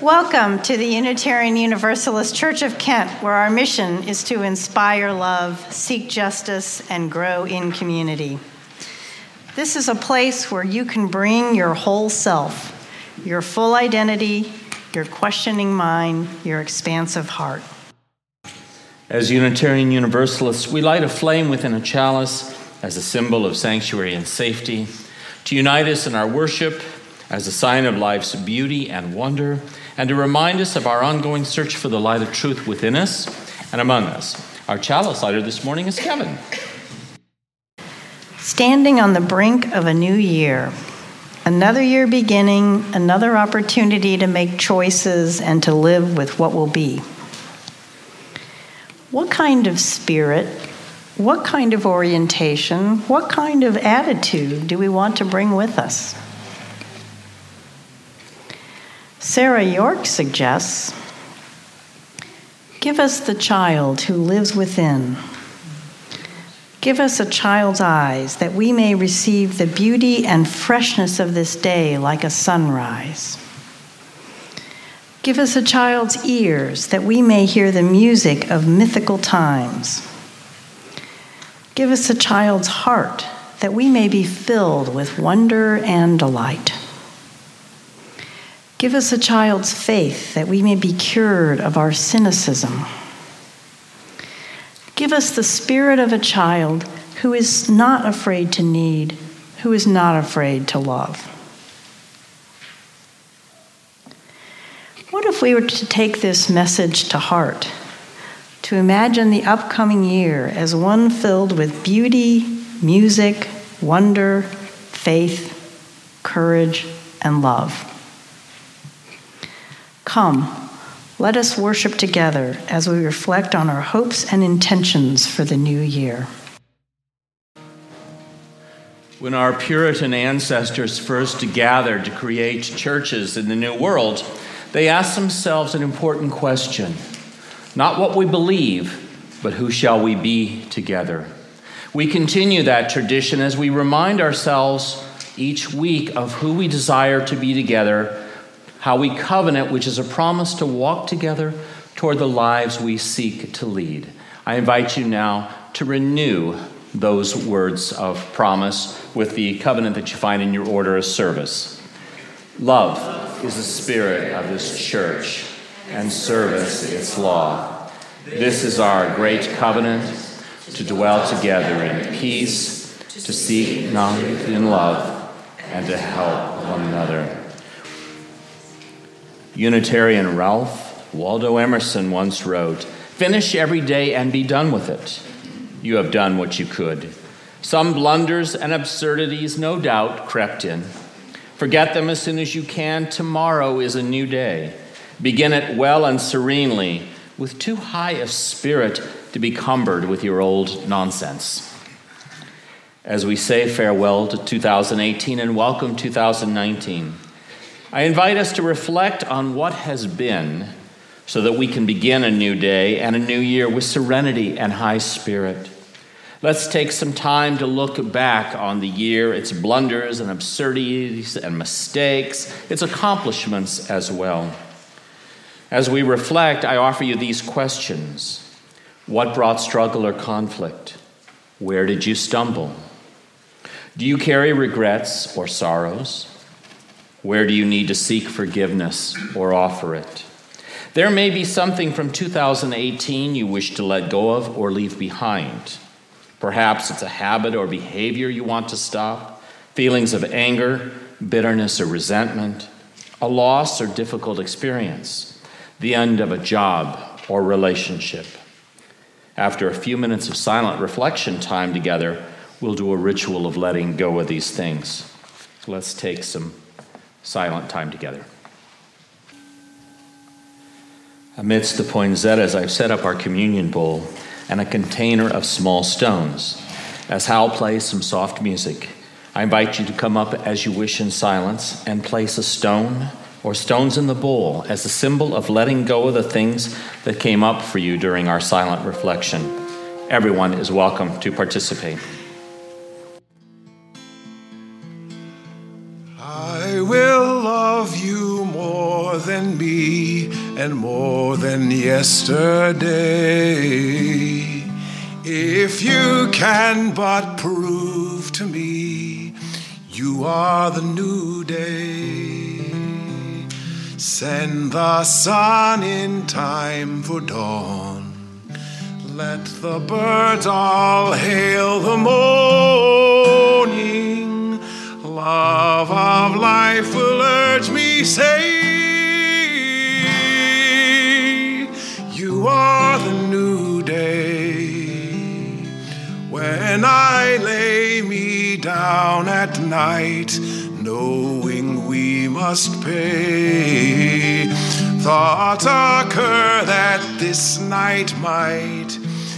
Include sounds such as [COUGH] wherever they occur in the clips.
Welcome to the Unitarian Universalist Church of Kent, where our mission is to inspire love, seek justice, and grow in community. This is a place where you can bring your whole self, your full identity, your questioning mind, your expansive heart. As Unitarian Universalists, we light a flame within a chalice as a symbol of sanctuary and safety, to unite us in our worship as a sign of life's beauty and wonder and to remind us of our ongoing search for the light of truth within us and among us. Our chalice lighter this morning is Kevin. Standing on the brink of a new year, another year beginning, another opportunity to make choices and to live with what will be. What kind of spirit, what kind of orientation, what kind of attitude do we want to bring with us? Sarah York suggests Give us the child who lives within. Give us a child's eyes that we may receive the beauty and freshness of this day like a sunrise. Give us a child's ears that we may hear the music of mythical times. Give us a child's heart that we may be filled with wonder and delight. Give us a child's faith that we may be cured of our cynicism. Give us the spirit of a child who is not afraid to need, who is not afraid to love. What if we were to take this message to heart, to imagine the upcoming year as one filled with beauty, music, wonder, faith, courage, and love? Come, let us worship together as we reflect on our hopes and intentions for the new year. When our Puritan ancestors first gathered to create churches in the New World, they asked themselves an important question not what we believe, but who shall we be together? We continue that tradition as we remind ourselves each week of who we desire to be together how we covenant, which is a promise to walk together toward the lives we seek to lead. I invite you now to renew those words of promise with the covenant that you find in your order of service. Love is the spirit of this church, and service its law. This is our great covenant to dwell together in peace, to seek knowledge in love, and to help one another. Unitarian Ralph Waldo Emerson once wrote Finish every day and be done with it. You have done what you could. Some blunders and absurdities, no doubt, crept in. Forget them as soon as you can. Tomorrow is a new day. Begin it well and serenely, with too high a spirit to be cumbered with your old nonsense. As we say farewell to 2018 and welcome 2019, I invite us to reflect on what has been so that we can begin a new day and a new year with serenity and high spirit. Let's take some time to look back on the year, its blunders and absurdities and mistakes, its accomplishments as well. As we reflect, I offer you these questions What brought struggle or conflict? Where did you stumble? Do you carry regrets or sorrows? Where do you need to seek forgiveness or offer it? There may be something from 2018 you wish to let go of or leave behind. Perhaps it's a habit or behavior you want to stop, feelings of anger, bitterness, or resentment, a loss or difficult experience, the end of a job or relationship. After a few minutes of silent reflection time together, we'll do a ritual of letting go of these things. Let's take some silent time together. Amidst the poinsettias, I've set up our communion bowl and a container of small stones. As Hal plays some soft music, I invite you to come up as you wish in silence and place a stone or stones in the bowl as a symbol of letting go of the things that came up for you during our silent reflection. Everyone is welcome to participate. Me and more than yesterday. If you can but prove to me you are the new day, send the sun in time for dawn. Let the birds all hail the morning. Love of life will urge me, say, You are the new day. When I lay me down at night, knowing we must pay, thoughts occur that this night might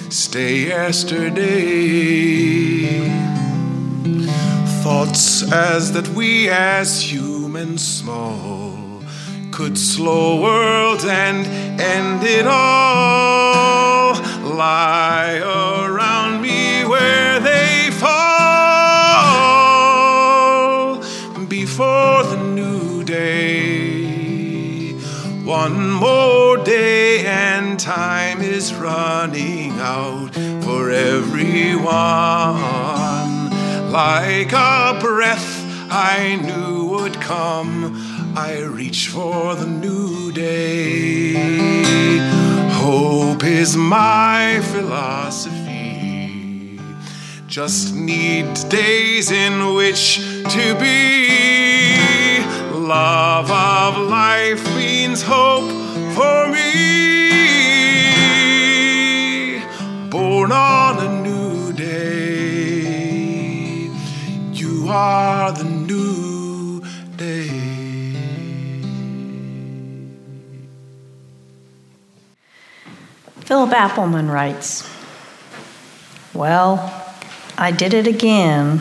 stay yesterday. Thoughts as that we as humans small could slow worlds and end it all lie around me where they fall before the new day. One more day and time is running out for everyone. Like a breath I knew would come, reach for the new day. Hope is my philosophy. Just need days in which to be. Love of life means hope for me. Born on a new day. You are the Philip Appleman writes Well, I did it again,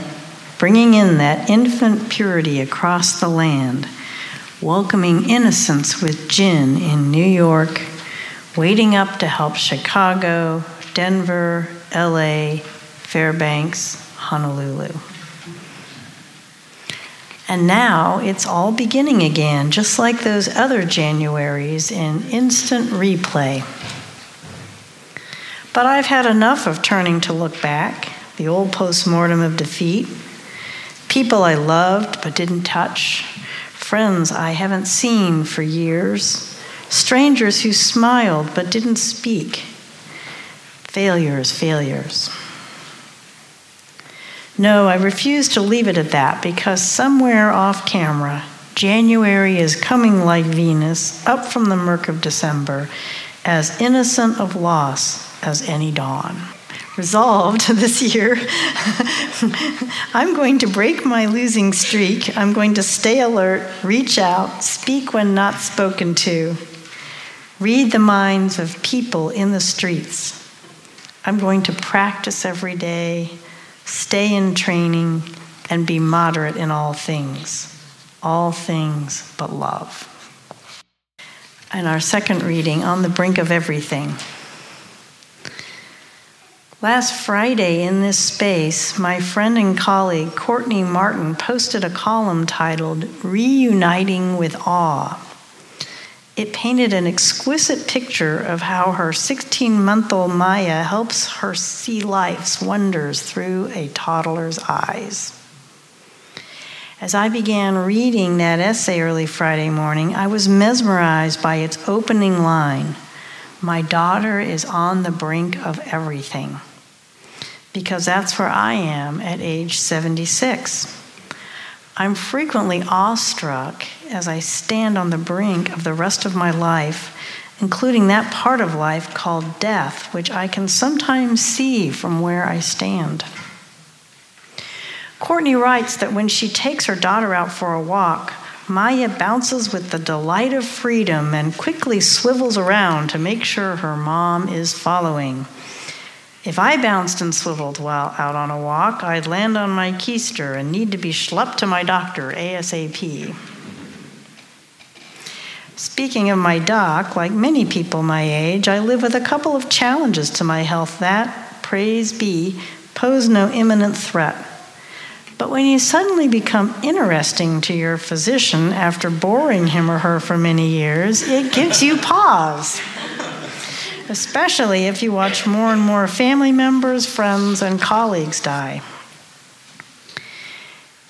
bringing in that infant purity across the land, welcoming innocence with gin in New York, waiting up to help Chicago, Denver, LA, Fairbanks, Honolulu. And now it's all beginning again, just like those other Januaries in instant replay. But I've had enough of turning to look back, the old postmortem of defeat, people I loved but didn't touch, friends I haven't seen for years, strangers who smiled but didn't speak. Failures, failures. No, I refuse to leave it at that because somewhere off camera, January is coming like Venus up from the murk of December, as innocent of loss as any dawn. Resolved [LAUGHS] this year, [LAUGHS] I'm going to break my losing streak. I'm going to stay alert, reach out, speak when not spoken to, read the minds of people in the streets. I'm going to practice every day, stay in training, and be moderate in all things. All things but love. And our second reading, On the Brink of Everything. Last Friday in this space, my friend and colleague Courtney Martin posted a column titled Reuniting with Awe. It painted an exquisite picture of how her 16 month old Maya helps her see life's wonders through a toddler's eyes. As I began reading that essay early Friday morning, I was mesmerized by its opening line My daughter is on the brink of everything because that's where I am at age 76. I'm frequently awestruck as I stand on the brink of the rest of my life, including that part of life called death, which I can sometimes see from where I stand. Courtney writes that when she takes her daughter out for a walk, Maya bounces with the delight of freedom and quickly swivels around to make sure her mom is following. If I bounced and swiveled while out on a walk, I'd land on my keister and need to be schlepped to my doctor ASAP. Speaking of my doc, like many people my age, I live with a couple of challenges to my health that, praise be, pose no imminent threat. But when you suddenly become interesting to your physician after boring him or her for many years, it gives you pause. Especially if you watch more and more family members, friends, and colleagues die.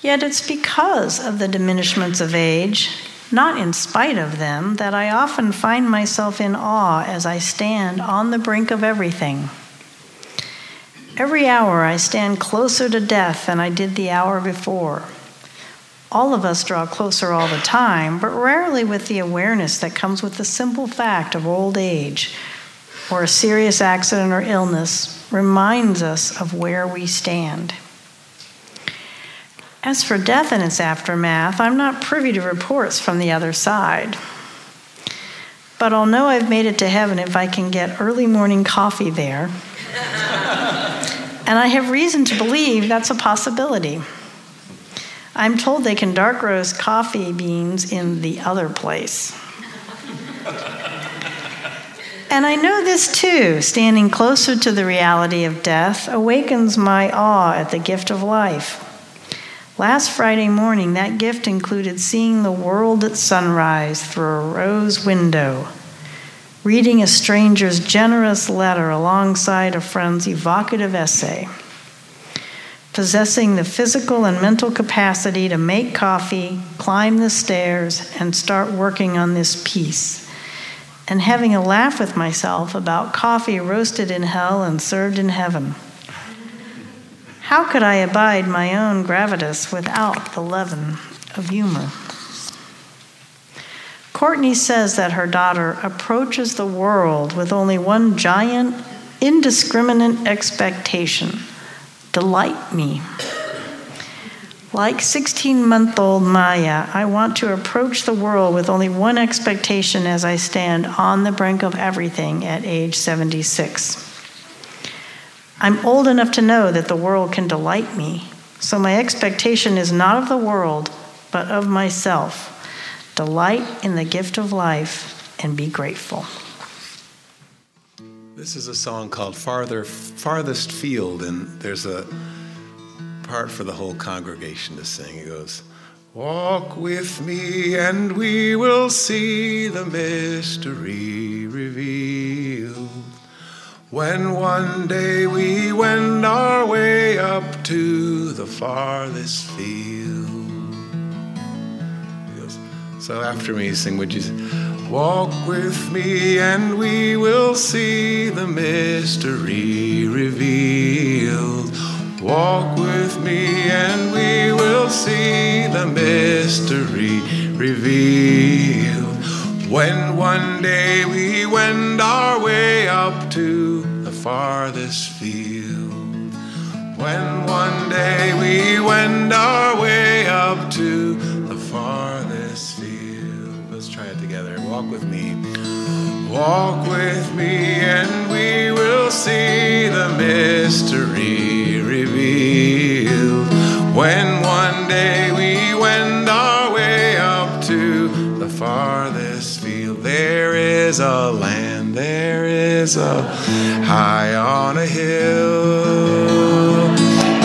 Yet it's because of the diminishments of age, not in spite of them, that I often find myself in awe as I stand on the brink of everything. Every hour I stand closer to death than I did the hour before. All of us draw closer all the time, but rarely with the awareness that comes with the simple fact of old age or a serious accident or illness reminds us of where we stand. As for death and its aftermath, I'm not privy to reports from the other side. But I'll know I've made it to heaven if I can get early morning coffee there and I have reason to believe that's a possibility. I'm told they can dark roast coffee beans in the other place. And I know this too, standing closer to the reality of death awakens my awe at the gift of life. Last Friday morning, that gift included seeing the world at sunrise through a rose window reading a stranger's generous letter alongside a friend's evocative essay, possessing the physical and mental capacity to make coffee, climb the stairs, and start working on this piece, and having a laugh with myself about coffee roasted in hell and served in heaven. How could I abide my own gravitas without the leaven of humor? Courtney says that her daughter approaches the world with only one giant, indiscriminate expectation delight me. Like 16 month old Maya, I want to approach the world with only one expectation as I stand on the brink of everything at age 76. I'm old enough to know that the world can delight me, so my expectation is not of the world, but of myself Delight in the gift of life and be grateful. This is a song called Farther Farthest Field and there's a part for the whole congregation to sing. It goes, Walk with me and we will see the mystery revealed. When one day we wend our way up to the farthest field. So after me, sing, would you walk with me and we will see the mystery revealed. Walk with me and we will see the mystery revealed. When one day we wend our way up to the farthest field. When one day we wend our way up to the farthest field Let's try it together. Walk with me. Walk with me, and we will see the mystery When one day we wend our way up to the farthest field, there is a land, there is a high on a hill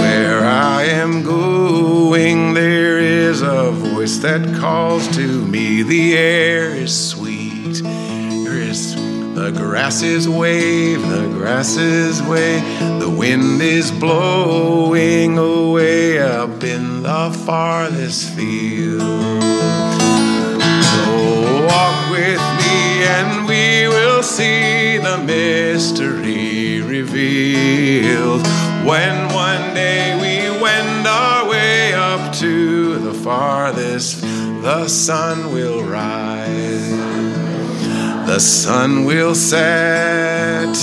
where I am going. There is a voice that calls to me. The air is sweet. The grasses wave, the grasses wave. The wind is blowing the farthest field. So walk with me and we will see the mystery revealed. When one day we wend our way up to the farthest, the sun will rise, the sun will set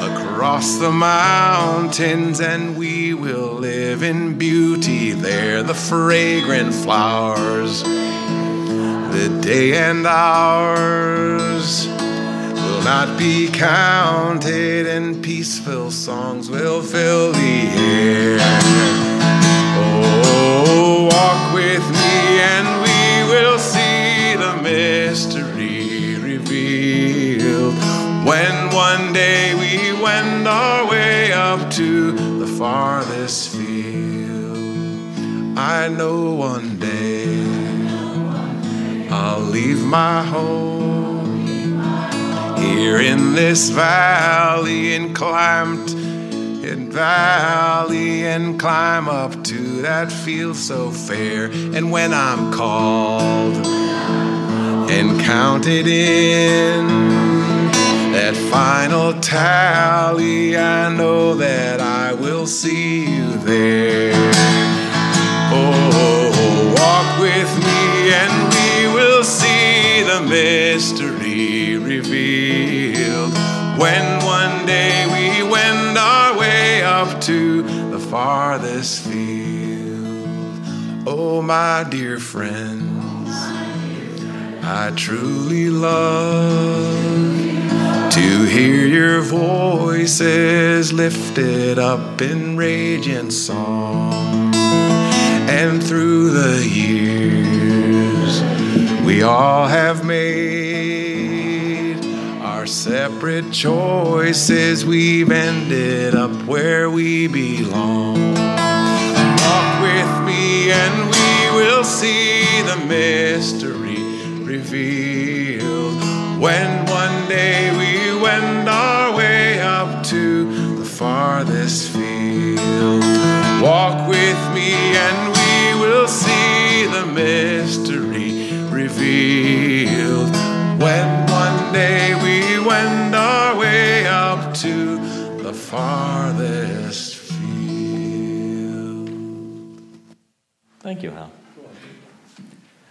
across the mountains, and we will live in beauty there. The fragrant flowers, the day and hours will not be counted, and peaceful songs will fill the air. Oh, walk with me, and we will see the mystery revealed. When one day I know one day I'll leave my home here in this valley and climb in valley and climb up to that field so fair. And when I'm called and counted in that final tally, I know that I will see you there. Oh, walk with me and we will see the mystery revealed when one day we wend our way up to the farthest field. Oh, my dear friends, I truly love to hear your voices lifted up in raging song. And through the years, we all have made our separate choices. We've ended up where we belong. Walk with me, and we will see the mystery revealed when one day we wend our way up to the farthest field. Walk with me, and mystery revealed when one day we wend our way up to the farthest field. Thank you, Hal.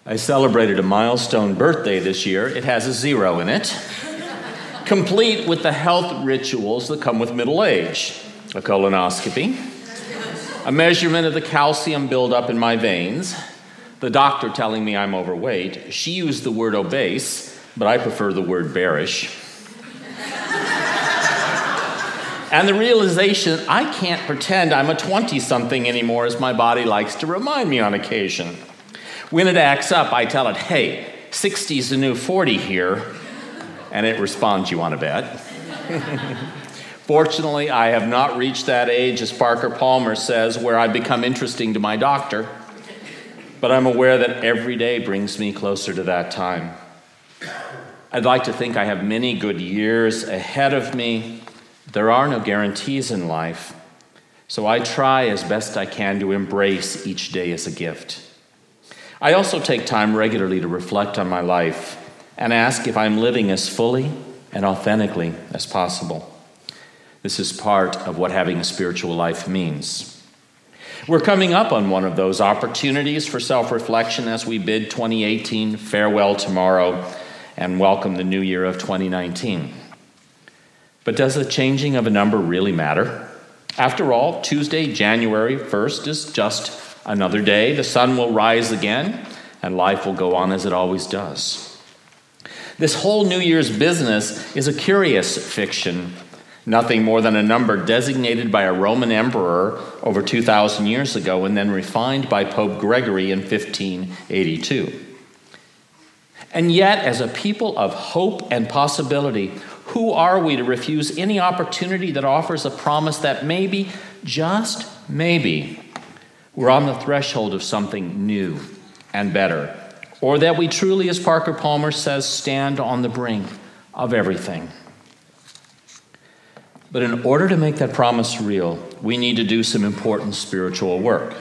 I celebrated a milestone birthday this year. It has a zero in it, complete with the health rituals that come with middle age a colonoscopy, a measurement of the calcium buildup in my veins, the doctor telling me I'm overweight. She used the word obese, but I prefer the word bearish. and the realization I can't pretend I'm a 20 something anymore, as my body likes to remind me on occasion. When it acts up, I tell it, hey, 60's the new 40 here, and it responds, You want to bet? [LAUGHS] Fortunately, I have not reached that age, as Parker Palmer says, where I become interesting to my doctor, but I'm aware that every day brings me closer to that time. I'd like to think I have many good years ahead of me. There are no guarantees in life, so I try as best I can to embrace each day as a gift. I also take time regularly to reflect on my life and ask if I'm living as fully and authentically as possible. This is part of what having a spiritual life means. We're coming up on one of those opportunities for self reflection as we bid 2018 farewell tomorrow and welcome the new year of 2019. But does the changing of a number really matter? After all, Tuesday, January 1st is just another day. The sun will rise again, and life will go on as it always does. This whole New Year's business is a curious fiction nothing more than a number designated by a Roman emperor over 2,000 years ago and then refined by Pope Gregory in 1582. And yet, as a people of hope and possibility, who are we to refuse any opportunity that offers a promise that maybe, just maybe, we're on the threshold of something new and better? Or that we truly, as Parker Palmer says, stand on the brink of everything? But in order to make that promise real, we need to do some important spiritual work.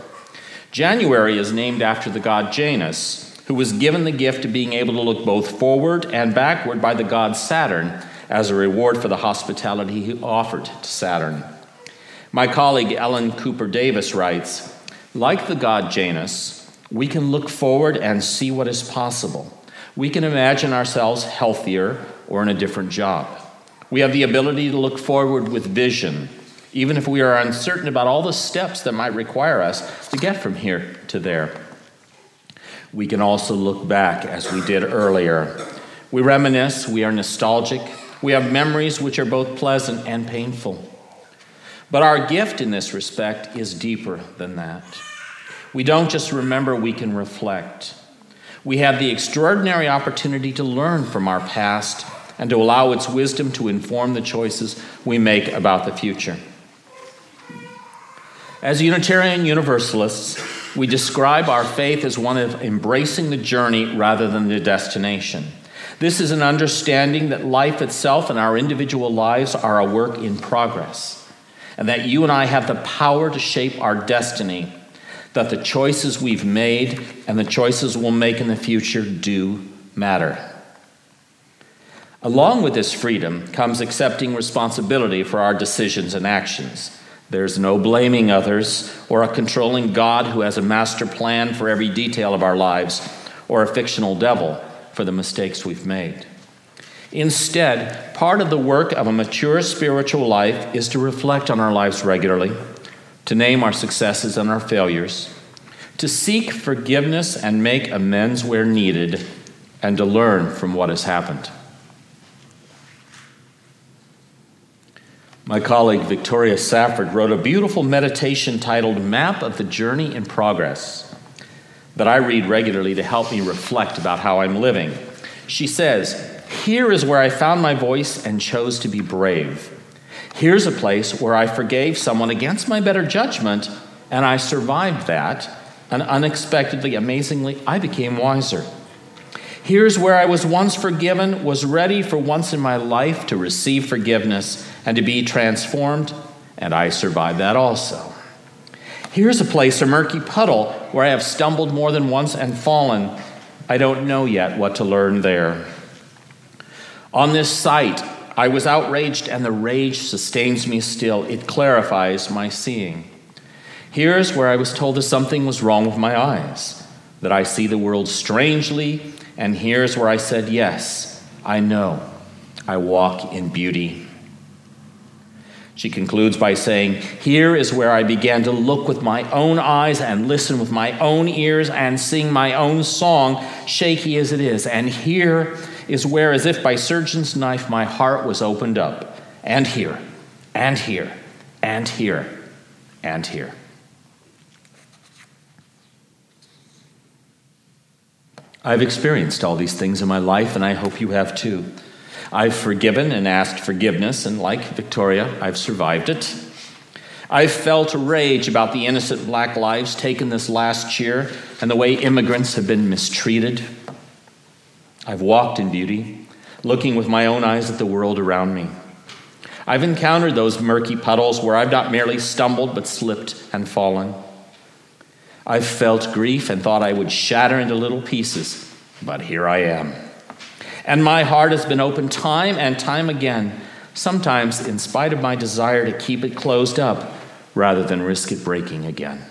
January is named after the god Janus, who was given the gift of being able to look both forward and backward by the god Saturn as a reward for the hospitality he offered to Saturn. My colleague Ellen Cooper Davis writes Like the god Janus, we can look forward and see what is possible. We can imagine ourselves healthier or in a different job. We have the ability to look forward with vision, even if we are uncertain about all the steps that might require us to get from here to there. We can also look back as we did earlier. We reminisce, we are nostalgic, we have memories which are both pleasant and painful. But our gift in this respect is deeper than that. We don't just remember, we can reflect. We have the extraordinary opportunity to learn from our past and to allow its wisdom to inform the choices we make about the future. As Unitarian Universalists, We describe our faith as one of embracing the journey rather than the destination. This is an understanding that life itself and our individual lives are a work in progress, and that you and I have the power to shape our destiny, that the choices we've made and the choices we'll make in the future do matter. Along with this freedom comes accepting responsibility for our decisions and actions. There's no blaming others or a controlling God who has a master plan for every detail of our lives or a fictional devil for the mistakes we've made. Instead, part of the work of a mature spiritual life is to reflect on our lives regularly, to name our successes and our failures, to seek forgiveness and make amends where needed, and to learn from what has happened. My colleague Victoria Safford wrote a beautiful meditation titled Map of the Journey in Progress that I read regularly to help me reflect about how I'm living. She says, Here is where I found my voice and chose to be brave. Here's a place where I forgave someone against my better judgment, and I survived that, and unexpectedly, amazingly, I became wiser. Here's where I was once forgiven, was ready for once in my life to receive forgiveness and to be transformed, and I survived that also. Here's a place, a murky puddle, where I have stumbled more than once and fallen. I don't know yet what to learn there. On this site, I was outraged, and the rage sustains me still. It clarifies my seeing. Here's where I was told that something was wrong with my eyes, that I see the world strangely and here's where I said, Yes, I know. I walk in beauty. She concludes by saying, Here is where I began to look with my own eyes and listen with my own ears and sing my own song, shaky as it is. And here is where, as if by surgeon's knife, my heart was opened up. And here, and here, and here, and here. I've experienced all these things in my life, and I hope you have too. I've forgiven and asked forgiveness, and like Victoria, I've survived it. I've felt rage about the innocent black lives taken this last year and the way immigrants have been mistreated. I've walked in beauty, looking with my own eyes at the world around me. I've encountered those murky puddles where I've not merely stumbled but slipped and fallen. I've felt grief and thought I would shatter into little pieces, but here I am. And my heart has been open time and time again, sometimes in spite of my desire to keep it closed up rather than risk it breaking again.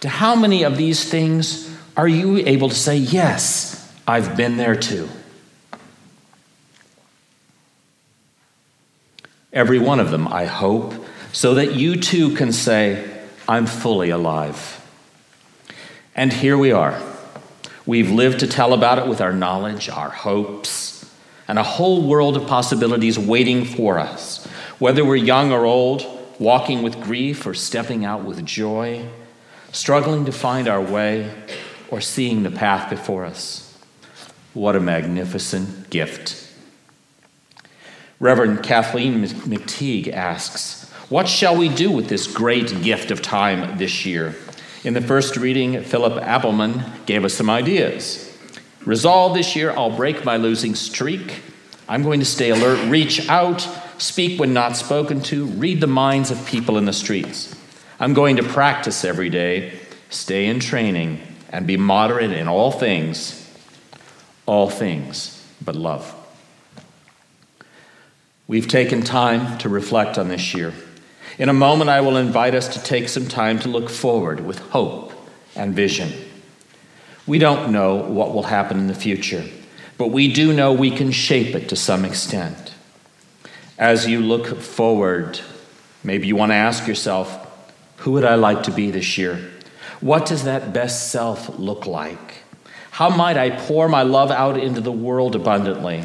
To how many of these things are you able to say, Yes, I've been there too? Every one of them, I hope, so that you too can say, I'm fully alive. And here we are. We've lived to tell about it with our knowledge, our hopes, and a whole world of possibilities waiting for us. Whether we're young or old, walking with grief or stepping out with joy, struggling to find our way or seeing the path before us. What a magnificent gift. Reverend Kathleen McTigue asks, what shall we do with this great gift of time this year? In the first reading, Philip Appleman gave us some ideas. Resolve this year, I'll break my losing streak. I'm going to stay alert, reach out, speak when not spoken to, read the minds of people in the streets. I'm going to practice every day, stay in training, and be moderate in all things, all things but love. We've taken time to reflect on this year. In a moment, I will invite us to take some time to look forward with hope and vision. We don't know what will happen in the future, but we do know we can shape it to some extent. As you look forward, maybe you want to ask yourself, who would I like to be this year? What does that best self look like? How might I pour my love out into the world abundantly?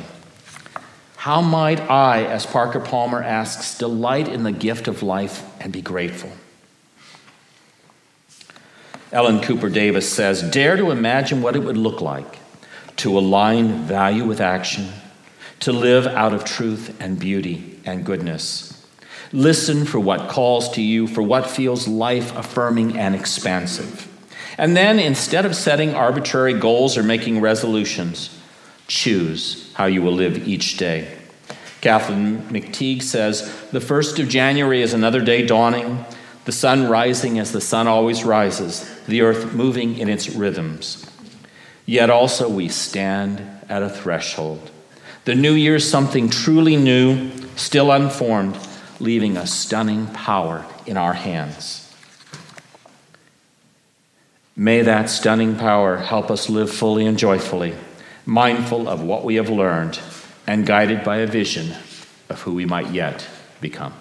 How might I, as Parker Palmer asks, delight in the gift of life and be grateful? Ellen Cooper Davis says, Dare to imagine what it would look like to align value with action, to live out of truth and beauty and goodness. Listen for what calls to you, for what feels life affirming and expansive. And then, instead of setting arbitrary goals or making resolutions, choose how you will live each day. Kathleen McTigue says the 1st of January is another day dawning, the sun rising as the sun always rises, the earth moving in its rhythms. Yet also we stand at a threshold. The new year is something truly new, still unformed, leaving a stunning power in our hands. May that stunning power help us live fully and joyfully, mindful of what we have learned and guided by a vision of who we might yet become.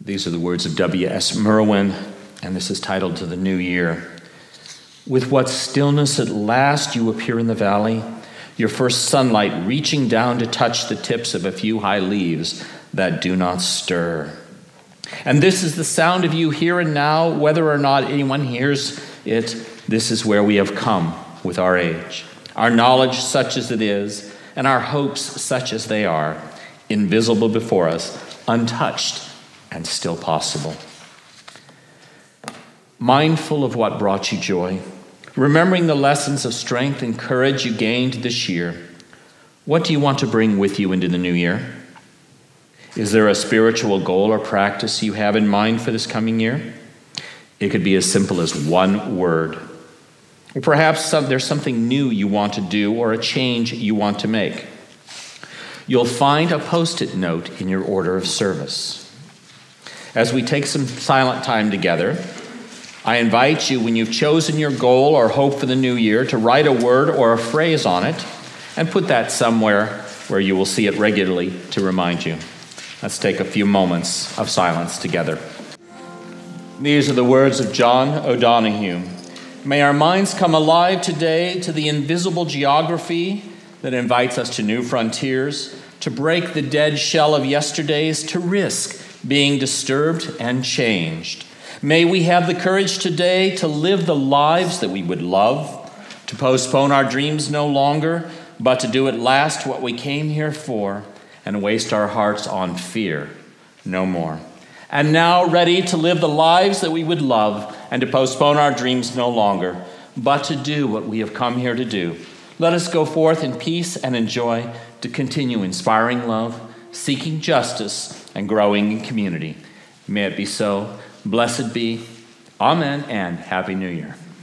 These are the words of W.S. Merwin, and this is titled To the New Year. With what stillness at last you appear in the valley, your first sunlight reaching down to touch the tips of a few high leaves that do not stir. And this is the sound of you here and now, whether or not anyone hears it. This is where we have come with our age. Our knowledge, such as it is, and our hopes, such as they are, invisible before us, untouched, and still possible. Mindful of what brought you joy, remembering the lessons of strength and courage you gained this year, what do you want to bring with you into the new year? Is there a spiritual goal or practice you have in mind for this coming year? It could be as simple as one word. Perhaps some, there's something new you want to do or a change you want to make. You'll find a post it note in your order of service. As we take some silent time together, I invite you, when you've chosen your goal or hope for the new year, to write a word or a phrase on it and put that somewhere where you will see it regularly to remind you. Let's take a few moments of silence together. These are the words of John O'Donohue. May our minds come alive today to the invisible geography that invites us to new frontiers, to break the dead shell of yesterdays, to risk being disturbed and changed. May we have the courage today to live the lives that we would love, to postpone our dreams no longer, but to do at last what we came here for and waste our hearts on fear no more. And now ready to live the lives that we would love and to postpone our dreams no longer, but to do what we have come here to do. Let us go forth in peace and in joy to continue inspiring love, seeking justice, and growing in community. May it be so. Blessed be. Amen and Happy New Year.